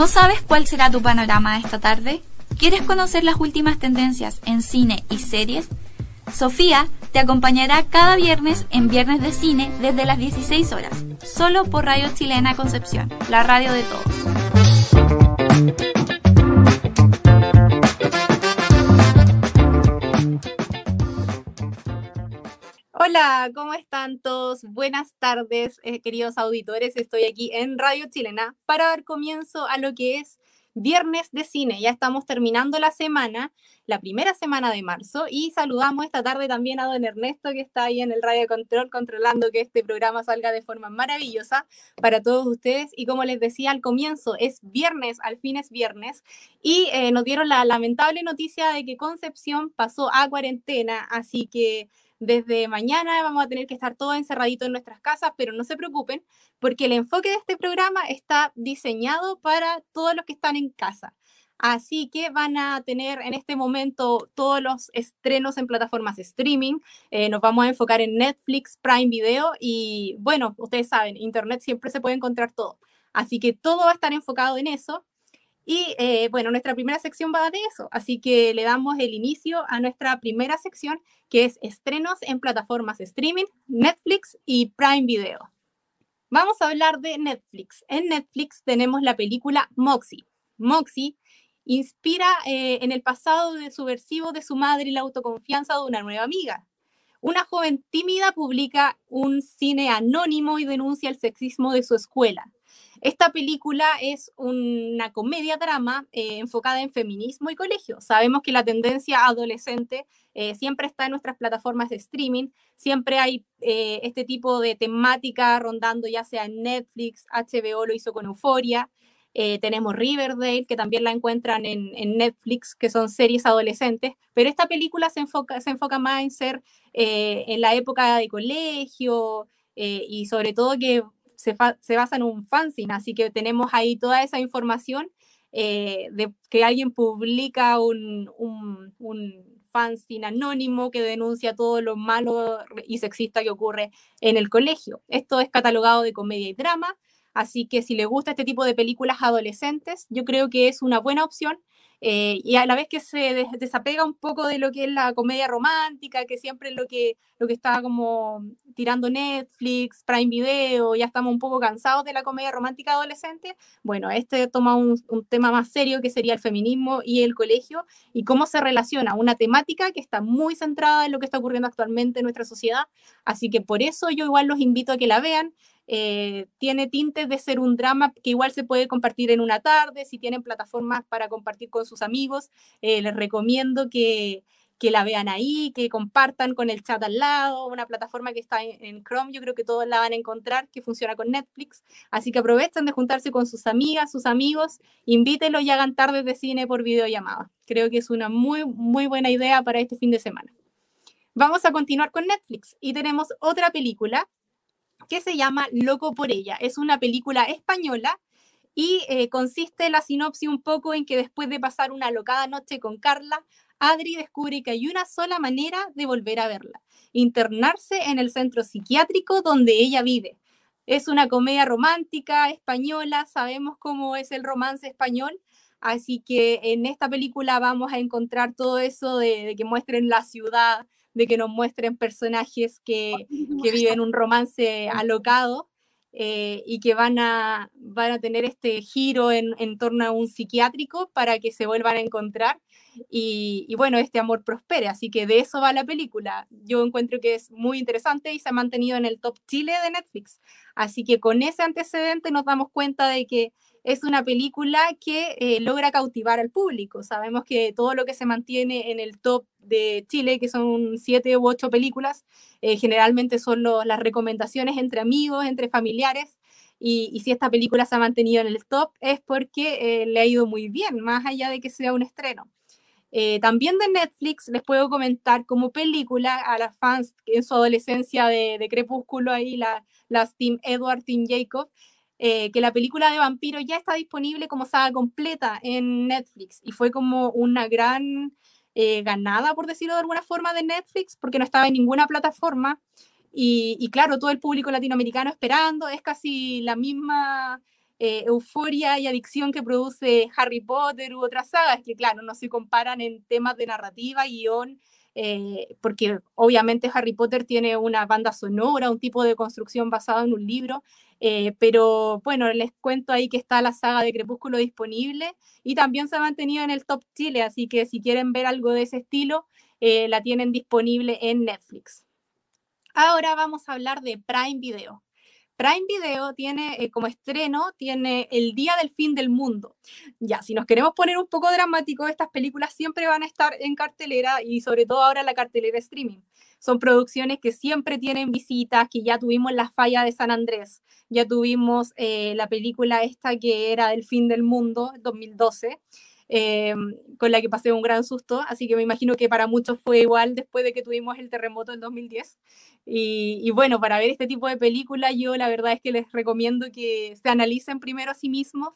¿No sabes cuál será tu panorama esta tarde? ¿Quieres conocer las últimas tendencias en cine y series? Sofía te acompañará cada viernes en Viernes de Cine desde las 16 horas, solo por Radio Chilena Concepción, la radio de todos. Hola, ¿cómo están todos? Buenas tardes, eh, queridos auditores. Estoy aquí en Radio Chilena para dar comienzo a lo que es Viernes de Cine. Ya estamos terminando la semana, la primera semana de marzo, y saludamos esta tarde también a don Ernesto, que está ahí en el Radio Control, controlando que este programa salga de forma maravillosa para todos ustedes. Y como les decía al comienzo, es viernes, al fin es viernes, y eh, nos dieron la lamentable noticia de que Concepción pasó a cuarentena, así que desde mañana vamos a tener que estar todos encerraditos en nuestras casas, pero no se preocupen, porque el enfoque de este programa está diseñado para todos los que están en casa. Así que van a tener en este momento todos los estrenos en plataformas streaming. Eh, nos vamos a enfocar en Netflix, Prime Video y bueno, ustedes saben, Internet siempre se puede encontrar todo. Así que todo va a estar enfocado en eso. Y eh, bueno, nuestra primera sección va de eso, así que le damos el inicio a nuestra primera sección, que es estrenos en plataformas streaming, Netflix y Prime Video. Vamos a hablar de Netflix. En Netflix tenemos la película Moxie. Moxie inspira eh, en el pasado de subversivo de su madre y la autoconfianza de una nueva amiga. Una joven tímida publica un cine anónimo y denuncia el sexismo de su escuela. Esta película es una comedia-drama eh, enfocada en feminismo y colegio. Sabemos que la tendencia adolescente eh, siempre está en nuestras plataformas de streaming, siempre hay eh, este tipo de temática rondando ya sea en Netflix, HBO lo hizo con Euforia, tenemos Riverdale, que también la encuentran en, en, Netflix, que son series adolescentes, pero esta película se enfoca, se enfoca más en ser en la época de colegio y sobre todo que se, basa en un fanzine, así que tenemos ahí toda esa información eh, de que alguien publica un, un, un, fanzine anónimo que denuncia todo lo malo y sexista que ocurre en el colegio. Esto es catalogado de comedia y drama, así que si le gusta este tipo de películas adolescentes, yo creo que es una buena opción eh, y a la vez que se desapega un poco de lo que es la comedia romántica, que siempre es lo que, lo que está como tirando Netflix, Prime Video, ya estamos un poco cansados de la comedia romántica adolescente, bueno, este toma un, un tema más serio que sería el feminismo y el colegio y cómo se relaciona una temática que está muy centrada en lo que está ocurriendo actualmente en nuestra sociedad, así que por eso yo igual los invito a que la vean, eh, tiene tintes de ser un drama que igual se puede compartir en una tarde, si tienen plataformas para compartir con sus amigos, eh, les recomiendo que, que, la vean ahí, que compartan con el chat al lado, una plataforma que está en, Chrome, yo creo que todos la van a encontrar, que funciona con Netflix, así que aprovechen de juntarse con sus amigas, sus amigos, invítenlos y hagan tardes de cine por videollamada. Creo que es una muy, muy buena idea para este fin de semana. Vamos a continuar con Netflix y tenemos otra película que se llama Loco por ella. Es una película española y eh, consiste la sinopsis un poco en que después de pasar una locada noche con Carla, Adri descubre que hay una sola manera de volver a verla, internarse en el centro psiquiátrico donde ella vive. Es una comedia romántica española, sabemos cómo es el romance español, así que en esta película vamos a encontrar todo eso de, de que muestren la ciudad, de que nos muestren personajes que, que viven un romance alocado eh, y que van a, van a tener este giro en, en, torno a un psiquiátrico para que se vuelvan a encontrar y, y, bueno, este amor prospere. Así que de eso va la película. Yo encuentro que es muy interesante y se ha mantenido en el top Chile de Netflix. Así que con ese antecedente nos damos cuenta de que es una película que eh, logra cautivar al público. Sabemos que todo lo que se mantiene en el top de Chile, que son siete u ocho películas, eh, generalmente son las recomendaciones entre amigos, entre familiares. Y, y, si esta película se ha mantenido en el top es porque eh, le ha ido muy bien, más allá de que sea un estreno. también de Netflix les puedo comentar como película a las fans en su adolescencia de, de Crepúsculo, ahí la, las Team Edward, Team Jacob, eh, que la película de vampiro ya está disponible como saga completa en Netflix. Y fue como una gran eh, ganada, por decirlo de alguna forma, de Netflix porque no estaba en ninguna plataforma. Y, y, claro, todo el público latinoamericano esperando, es casi la misma eh, euforia y adicción que produce Harry Potter u otras sagas, que claro, no se comparan en temas de narrativa, guion, eh, porque obviamente Harry Potter tiene una banda sonora, un tipo de construcción basado en un libro, eh, pero bueno, les cuento ahí que está la saga de Crepúsculo disponible y también se ha mantenido en el top Chile, así que si quieren ver algo de ese estilo, la tienen disponible en Netflix. Ahora vamos a hablar de Prime Video. Prime Video tiene eh, como estreno, tiene El Día del Fin del Mundo. Ya, si nos queremos poner un poco dramáticos, estas películas siempre van a estar en cartelera y sobre todo ahora la cartelera streaming. Son producciones que siempre tienen visitas, que ya tuvimos La Falla de San Andrés, ya tuvimos eh, la película esta que era El Fin del Mundo, 2012. Eh, con la que pasé un gran susto, así que me imagino que para muchos fue igual después de que tuvimos el terremoto en 2010. Y, bueno, para ver este tipo de películas, yo la verdad es que les recomiendo que se analicen primero a sí mismos,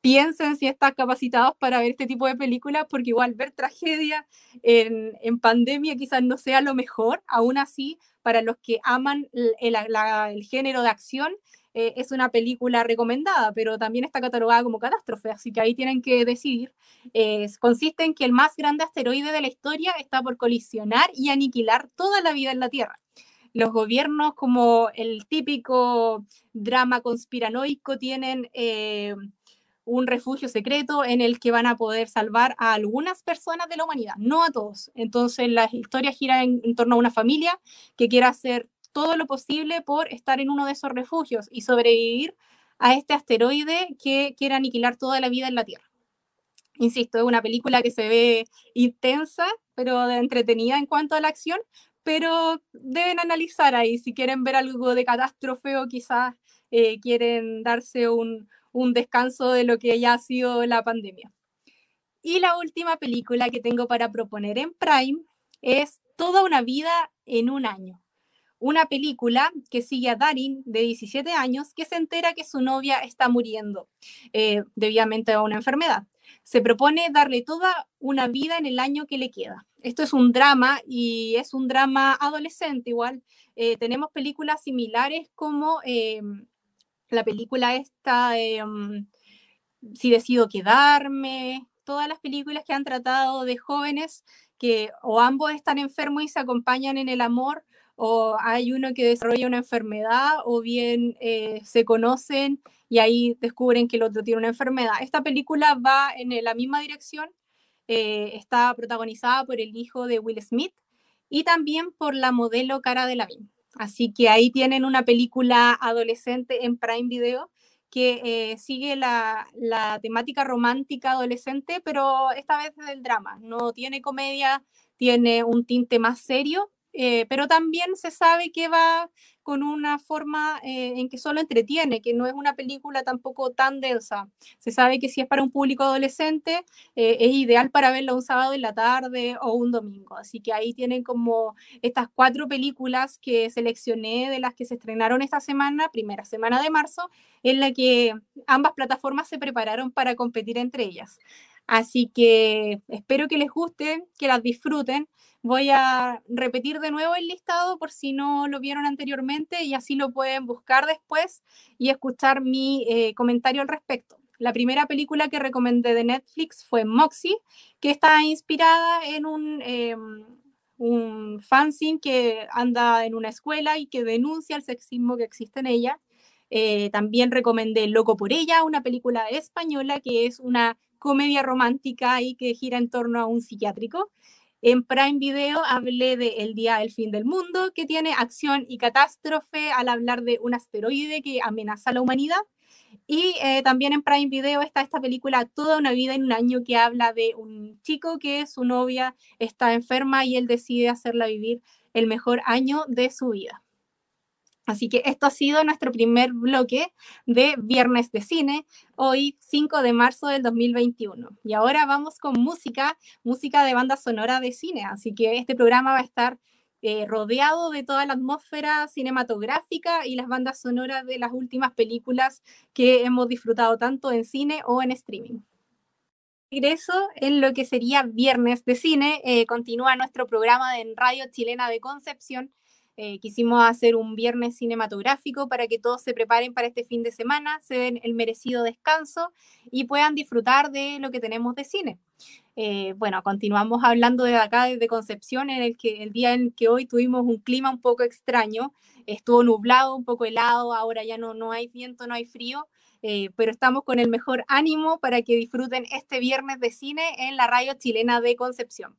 piensen si están capacitados para ver este tipo de películas, porque igual ver tragedia en, en pandemia quizás no sea lo mejor, aún así, para los que aman el, el género de acción, eh, es una película recomendada, pero también está catalogada como catástrofe, así que ahí tienen que decidir. consiste en que el más grande asteroide de la historia está por colisionar y aniquilar toda la vida en la Tierra. Los gobiernos, como el típico drama conspiranoico, tienen eh, un refugio secreto en el que van a poder salvar a algunas personas de la humanidad, no a todos. Entonces la historia gira en, en torno a una familia que quiere hacer todo lo posible por estar en uno de esos refugios y sobrevivir a este asteroide que quiere aniquilar toda la vida en la Tierra. Insisto, es una película que se ve intensa, pero entretenida en cuanto a la acción, pero deben analizar ahí si quieren ver algo de catástrofe o quizás eh, quieren darse un, un descanso de lo que ya ha sido la pandemia. Y la última película que tengo para proponer en Prime es Toda una vida en un año una película que sigue a Darin, de 17 años, que se entera que su novia está muriendo eh, debidamente a una enfermedad. Se propone darle toda una vida en el año que le queda. Esto es un drama y es un drama adolescente igual. Eh, tenemos películas similares como eh, la película esta, mm, Si decido quedarme, todas las películas que han tratado de jóvenes que o ambos están enfermos y se acompañan en el amor o hay uno que desarrolla una enfermedad o bien eh, se conocen y ahí descubren que el otro tiene una enfermedad. Esta película va en la misma dirección, eh, está protagonizada por el hijo de Will Smith y también por la modelo Cara de Lavín. Así que ahí tienen una película adolescente en Prime Video que eh, sigue la, la, temática romántica adolescente, pero esta vez del drama. No tiene comedia, tiene un tinte más serio eh, pero también se sabe que va con una forma eh, en que solo entretiene, que no es una película tampoco tan densa. Se sabe que si es para un público adolescente, eh, es ideal para verla un sábado en la tarde o un domingo. Así que ahí tienen como estas cuatro películas que seleccioné de las que se estrenaron esta semana, primera semana de marzo, en la que ambas plataformas se prepararon para competir entre ellas. Así que espero que les guste, que las disfruten. Voy a repetir de nuevo el listado por si no lo vieron anteriormente y así lo pueden buscar después y escuchar mi eh, comentario al respecto. La primera película que recomendé de Netflix fue Moxie, que está inspirada en un, eh, un fanzine que anda en una escuela y que denuncia el sexismo que existe en ella. Eh, también recomendé Loco por ella, una película española que es una comedia romántica y que gira en torno a un psiquiátrico. En Prime Video hablé de El Día del Fin del Mundo, que tiene acción y catástrofe al hablar de un asteroide que amenaza a la humanidad. Y eh, también en Prime Video está esta película Toda una vida en un año que habla de un chico que su novia está enferma y él decide hacerla vivir el mejor año de su vida. Así que esto ha sido nuestro primer bloque de Viernes de Cine, hoy 5 de marzo del 2021. Y ahora vamos con música, música de banda sonora de cine. Así que este programa va a estar eh, rodeado de toda la atmósfera cinematográfica y las bandas sonoras de las últimas películas que hemos disfrutado tanto en cine o en streaming. Regreso en lo que sería Viernes de Cine. Eh, continúa nuestro programa en Radio Chilena de Concepción Eh, quisimos hacer un viernes cinematográfico para que todos se preparen para este fin de semana, se den el merecido descanso y puedan disfrutar de lo que tenemos de cine. Eh, bueno, continuamos hablando de acá, desde Concepción, en el, día en que hoy tuvimos un clima un poco extraño, estuvo nublado, un poco helado, ahora ya no, no hay viento, no hay frío, eh, pero estamos con el mejor ánimo para que disfruten este viernes de cine en la radio chilena de Concepción.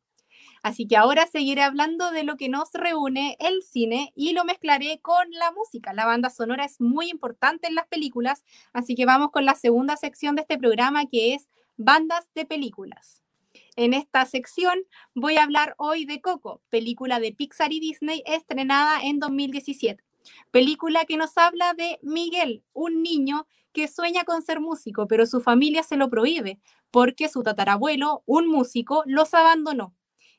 Así que ahora seguiré hablando de lo que nos reúne el cine y lo mezclaré con la música. La banda sonora es muy importante en las películas, así que vamos con la segunda sección de este programa que es bandas de películas. En esta sección voy a hablar hoy de Coco, película de Pixar y Disney estrenada en 2017. Película que nos habla de Miguel, un niño que sueña con ser músico, pero su familia se lo prohíbe porque su tatarabuelo, un músico, los abandonó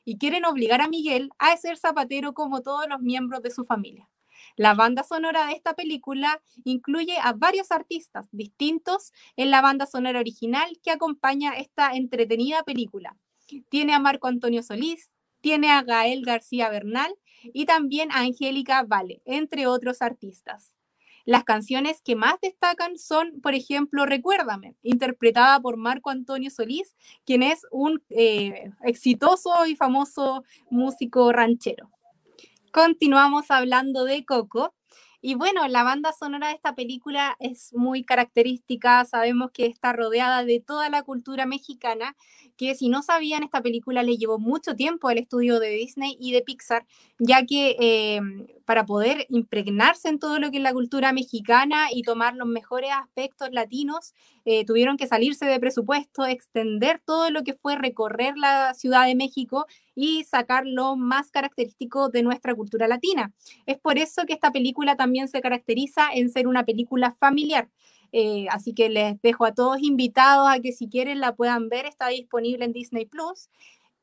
y quieren obligar a Miguel a ser zapatero como todos los miembros de su familia. La banda sonora de esta película incluye a varios artistas distintos en la banda sonora original que acompaña esta entretenida película. Tiene a Marco Antonio Solís, tiene a Gael García Bernal y también a Angélica Vale, entre otros artistas. Las canciones que más destacan son, por ejemplo, Recuérdame, interpretada por Marco Antonio Solís, quien es un eh, exitoso y famoso músico ranchero. Continuamos hablando de Coco. Y bueno, la banda sonora de esta película es muy característica, sabemos que está rodeada de toda la cultura mexicana que si no sabían, esta película le llevó mucho tiempo al estudio de Disney y de Pixar, ya que eh, para poder impregnarse en todo lo que es la cultura mexicana y tomar los mejores aspectos latinos, eh, tuvieron que salirse de presupuesto, extender todo lo que fue recorrer la Ciudad de México y sacar lo más característico de nuestra cultura latina. Es por eso que esta película también se caracteriza en ser una película familiar. Eh, así que les dejo a todos invitados a que si quieren la puedan ver, está disponible en Disney Plus.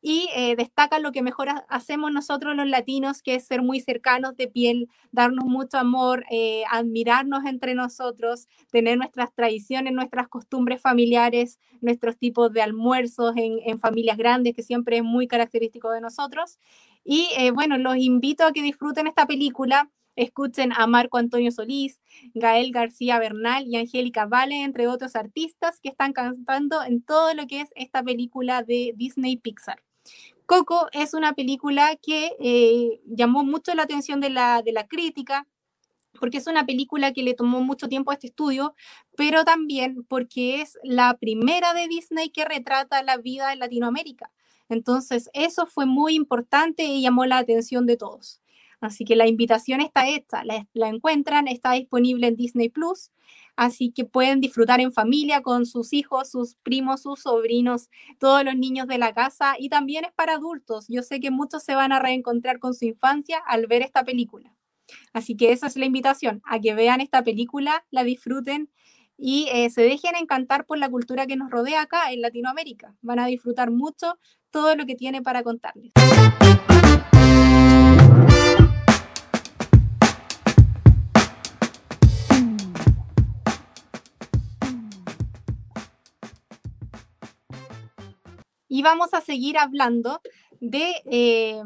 Y eh, destaca lo que mejor hacemos nosotros los latinos, que es ser muy cercanos de piel, darnos mucho amor, eh, admirarnos entre nosotros, tener nuestras tradiciones, nuestras costumbres familiares, nuestros tipos de almuerzos en, familias grandes, que siempre es muy característico de nosotros. Y bueno, los invito a que disfruten esta película Escuchen a Marco Antonio Solís, Gael García Bernal y Angélica Vale, entre otros artistas que están cantando en todo lo que es esta película de Disney Pixar. Coco es una película que eh, llamó mucho la atención de la, de la crítica, porque es una película que le tomó mucho tiempo a este estudio, pero también porque es la primera de Disney que retrata la vida en Latinoamérica. Entonces, eso fue muy importante y llamó la atención de todos. Así que la invitación está hecha, la, encuentran, está disponible en Disney Plus, así que pueden disfrutar en familia con sus hijos, sus primos, sus sobrinos, todos los niños de la casa y también es para adultos. Yo sé que muchos se van a reencontrar con su infancia al ver esta película. Así que esa es la invitación, a que vean esta película, la disfruten y eh, se dejen encantar por la cultura que nos rodea acá en Latinoamérica. Van a disfrutar mucho todo lo que tiene para contarles. Y vamos a seguir hablando de eh,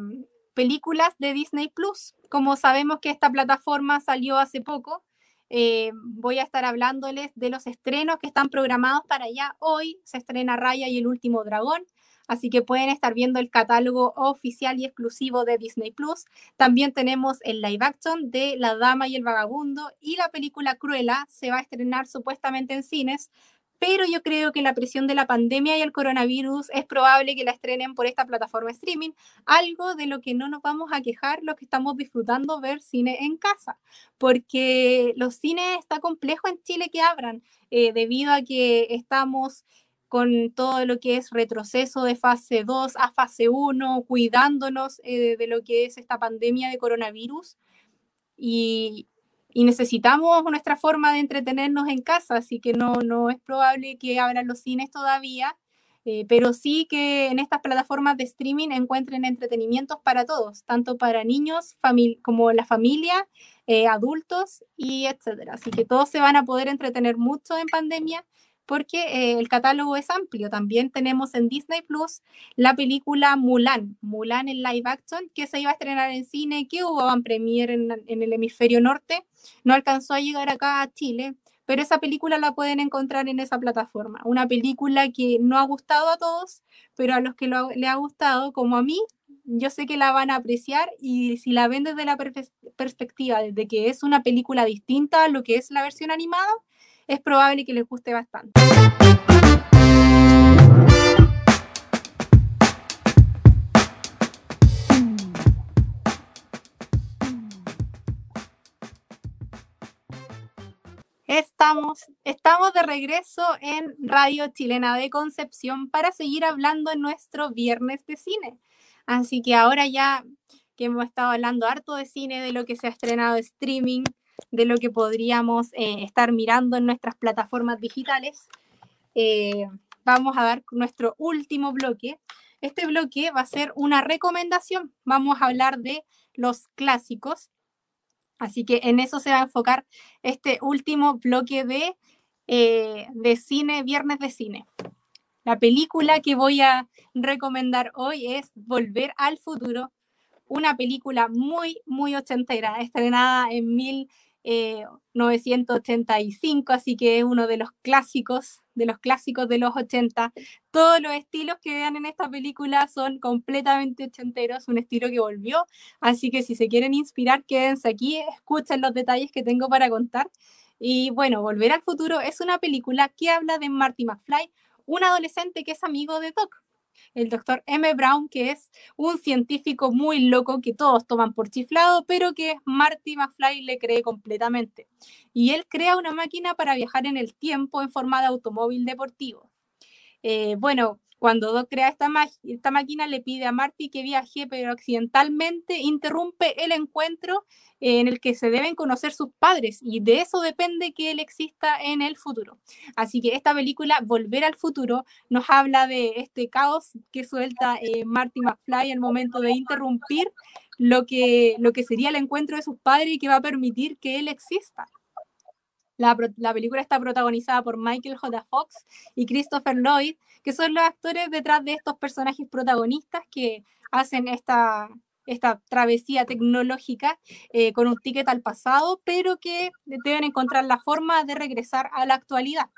películas de Disney Plus. Como sabemos que esta plataforma salió hace poco, eh, voy a estar hablándoles de los estrenos que están programados para allá. Hoy se estrena Raya y el último dragón, así que pueden estar viendo el catálogo oficial y exclusivo de Disney Plus. También tenemos el live action de La Dama y el Vagabundo y la película Cruella se va a estrenar supuestamente en cines, pero yo creo que la presión de la pandemia y el coronavirus es probable que la estrenen por esta plataforma streaming, algo de lo que no nos vamos a quejar los que estamos disfrutando ver cine en casa, porque los cines está complejo en Chile que abran, eh, debido a que estamos con todo lo que es retroceso de fase 2 a fase 1, cuidándonos eh, de lo que es esta pandemia de coronavirus. Y, y necesitamos nuestra forma de entretenernos en casa, así que no, no es probable que abran los cines todavía, eh, pero sí que en estas plataformas de streaming encuentren entretenimientos para todos, tanto para niños como la familia, eh, adultos y etcétera. Así que todos se van a poder entretener mucho en pandemia, porque eh, el catálogo es amplio. También tenemos en Disney Plus la película Mulan, Mulan en live action, que se iba a estrenar en cine, que hubo en premiere en, el hemisferio norte, no alcanzó a llegar acá a Chile, pero esa película la pueden encontrar en esa plataforma. Una película que no ha gustado a todos, pero a los que le ha gustado, como a mí, yo sé que la van a apreciar y si la ven desde la perspectiva de que es una película distinta a lo que es la versión animada, es probable que les guste bastante. Estamos, estamos de regreso en Radio Chilena de Concepción para seguir hablando en nuestro viernes de cine. Así que ahora ya que hemos estado hablando harto de cine, de lo que se ha estrenado streaming, de lo que podríamos eh, estar mirando en nuestras plataformas digitales, eh, vamos a dar nuestro último bloque. Este bloque va a ser una recomendación. Vamos a hablar de los clásicos. Así que en eso se va a enfocar este último bloque de, eh, de cine, viernes de cine. La película que voy a recomendar hoy es Volver al Futuro, una película muy, muy ochentera, estrenada en 1985, así que es uno de los clásicos, de los clásicos de los 80. Todos los estilos que vean en esta película son completamente ochenteros, un estilo que volvió, así que si se quieren inspirar, quédense aquí, escuchen los detalles que tengo para contar. Y bueno, Volver al Futuro es una película que habla de Marty McFly, un adolescente que es amigo de Doc, el doctor M. Brown, que es un científico muy loco que todos toman por chiflado, pero que Marty McFly le cree completamente. Y él crea una máquina para viajar en el tiempo en forma de automóvil deportivo. Eh, bueno, cuando Doc crea esta, esta máquina, le pide a Marty que viaje, pero accidentalmente interrumpe el encuentro en el que se deben conocer sus padres y de eso depende que él exista en el futuro. Así que esta película, Volver al Futuro, nos habla de este caos que suelta eh, Marty McFly al momento de interrumpir lo que, lo que sería el encuentro de sus padres y que va a permitir que él exista. La, la, película está protagonizada por Michael J. Fox y Christopher Lloyd, que son los actores detrás de estos personajes protagonistas que hacen esta, esta travesía tecnológica eh, con un ticket al pasado, pero que deben encontrar la forma de regresar a la actualidad.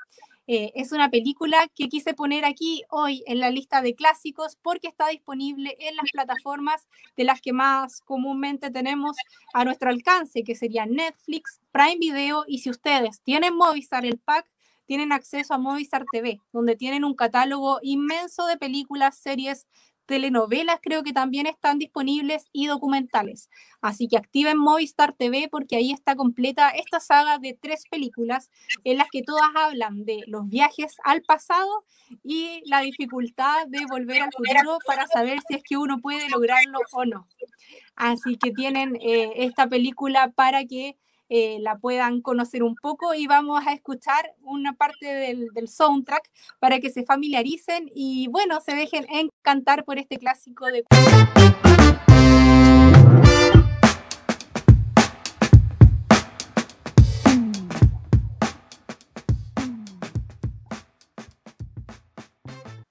Eh, es una película que quise poner aquí hoy en la lista de clásicos porque está disponible en las plataformas de las que más comúnmente tenemos a nuestro alcance, que serían Netflix, Prime Video y si ustedes tienen Movistar el pack, tienen acceso a Movistar TV, donde tienen un catálogo inmenso de películas, series, telenovelas creo que también están disponibles y documentales. Así que activen Movistar TV porque ahí está completa esta saga de tres películas en las que todas hablan de los viajes al pasado y la dificultad de volver al futuro para saber si es que uno puede lograrlo o no. Así que tienen eh, esta película para que eh, la puedan conocer un poco y vamos a escuchar una parte del, del, soundtrack para que se familiaricen y bueno, se dejen encantar por este clásico de...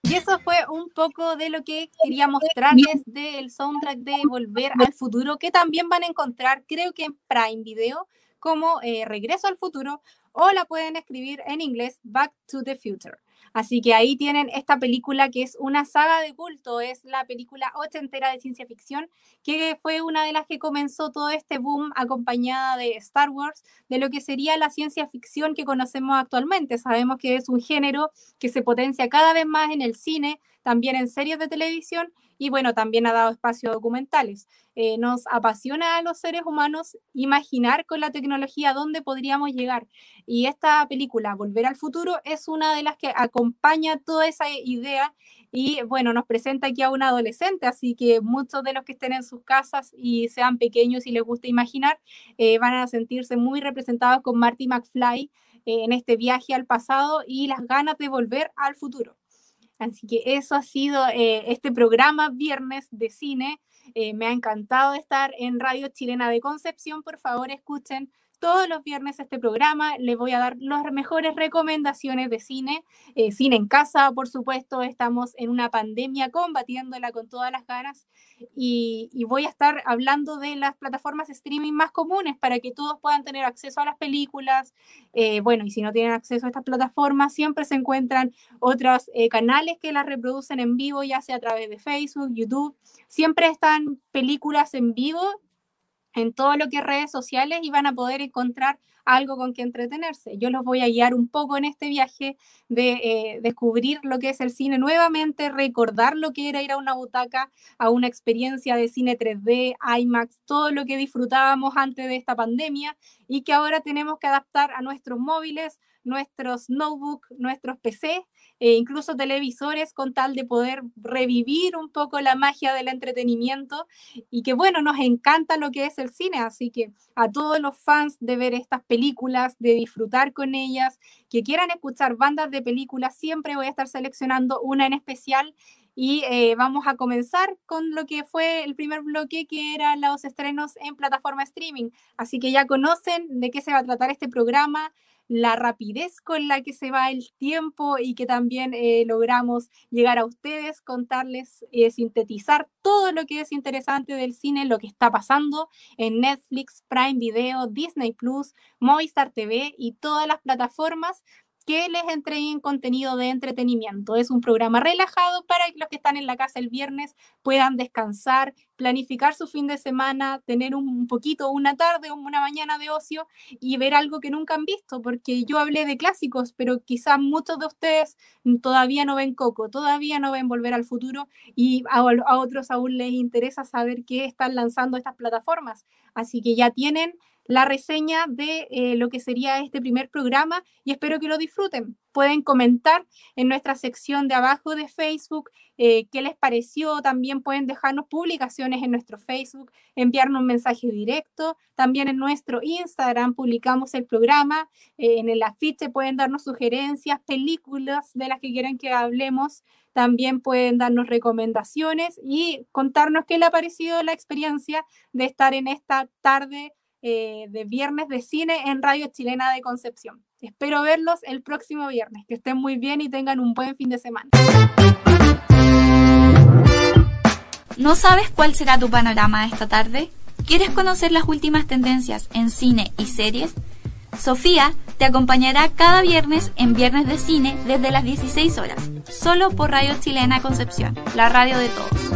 Y eso fue un poco de lo que quería mostrarles del soundtrack de Volver al Futuro, que también van a encontrar, creo que en Prime Video, como eh, Regreso al Futuro o la pueden escribir en inglés Back to the Future. Así que ahí tienen esta película que es una saga de culto, es la película ochentera de ciencia ficción, que fue una de las que comenzó todo este boom acompañada de Star Wars, de lo que sería la ciencia ficción que conocemos actualmente. Sabemos que es un género que se potencia cada vez más en el cine, también en series de televisión y bueno, también ha dado espacio a documentales. Eh, nos apasiona a los seres humanos imaginar con la tecnología dónde podríamos llegar. Y esta película, Volver al Futuro, es una de las que acompaña toda esa idea y bueno, nos presenta aquí a un adolescente, así que muchos de los que estén en sus casas y sean pequeños y les guste imaginar, eh, van a sentirse muy representados con Marty McFly eh, en este viaje al pasado y las ganas de volver al futuro. Así que eso ha sido eh, este programa Viernes de Cine. Eh, me ha encantado estar en Radio Chilena de Concepción. Por favor, escuchen todos los viernes este programa. Les voy a dar las mejores recomendaciones de cine, eh, cine en casa, por supuesto. Estamos en una pandemia combatiéndola con todas las ganas y, voy a estar hablando de las plataformas streaming más comunes para que todos puedan tener acceso a las películas. Eh, bueno, y si no tienen acceso a estas plataformas, siempre se encuentran otros eh, canales que las reproducen en vivo, ya sea a través de Facebook, YouTube. Siempre están películas en vivo en todo lo que es redes sociales y van a poder encontrar algo con que entretenerse. Yo los voy a guiar un poco en este viaje de eh, descubrir lo que es el cine nuevamente, recordar lo que era ir a una butaca, a una experiencia de cine 3D, IMAX, todo lo que disfrutábamos antes de esta pandemia y que ahora tenemos que adaptar a nuestros móviles, nuestros notebooks, nuestros PC e incluso televisores con tal de poder revivir un poco la magia del entretenimiento. Y que bueno, nos encanta lo que es el cine, así que a todos los fans de ver estas películas, de disfrutar con ellas, que quieran escuchar bandas de películas, siempre voy a estar seleccionando una en especial. Y eh, vamos a comenzar con lo que fue el primer bloque, que eran los estrenos en plataforma streaming. Así que ya conocen de qué se va a tratar este programa, la rapidez con la que se va el tiempo y que también eh, logramos llegar a ustedes, contarles, eh, sintetizar todo lo que es interesante del cine, lo que está pasando en Netflix, Prime Video, Disney Plus, Movistar TV y todas las plataformas que les entreguen contenido de entretenimiento. Es un programa relajado para que los que están en la casa el viernes puedan descansar, planificar su fin de semana, tener un poquito, una tarde o una mañana de ocio y ver algo que nunca han visto, porque yo hablé de clásicos, pero quizás muchos de ustedes todavía no ven Coco, todavía no ven Volver al Futuro y a, a otros aún les interesa saber qué están lanzando estas plataformas. Así que ya tienen la reseña de eh, lo que sería este primer programa y espero que lo disfruten. Pueden comentar en nuestra sección de abajo de Facebook eh, qué les pareció. También pueden dejarnos publicaciones en nuestro Facebook, enviarnos un mensaje directo. También en nuestro Instagram publicamos el programa. Eh, en el afiche pueden darnos sugerencias, películas de las que quieran que hablemos. También pueden darnos recomendaciones y contarnos qué les ha parecido la experiencia de estar en esta tarde eh, de viernes de cine en Radio Chilena de Concepción. Espero verlos el próximo viernes. Que estén muy bien y tengan un buen fin de semana. ¿No sabes cuál será tu panorama esta tarde? ¿Quieres conocer las últimas tendencias en cine y series? Sofía te acompañará cada viernes en Viernes de Cine desde las 16 horas, solo por Radio Chilena Concepción, la radio de todos.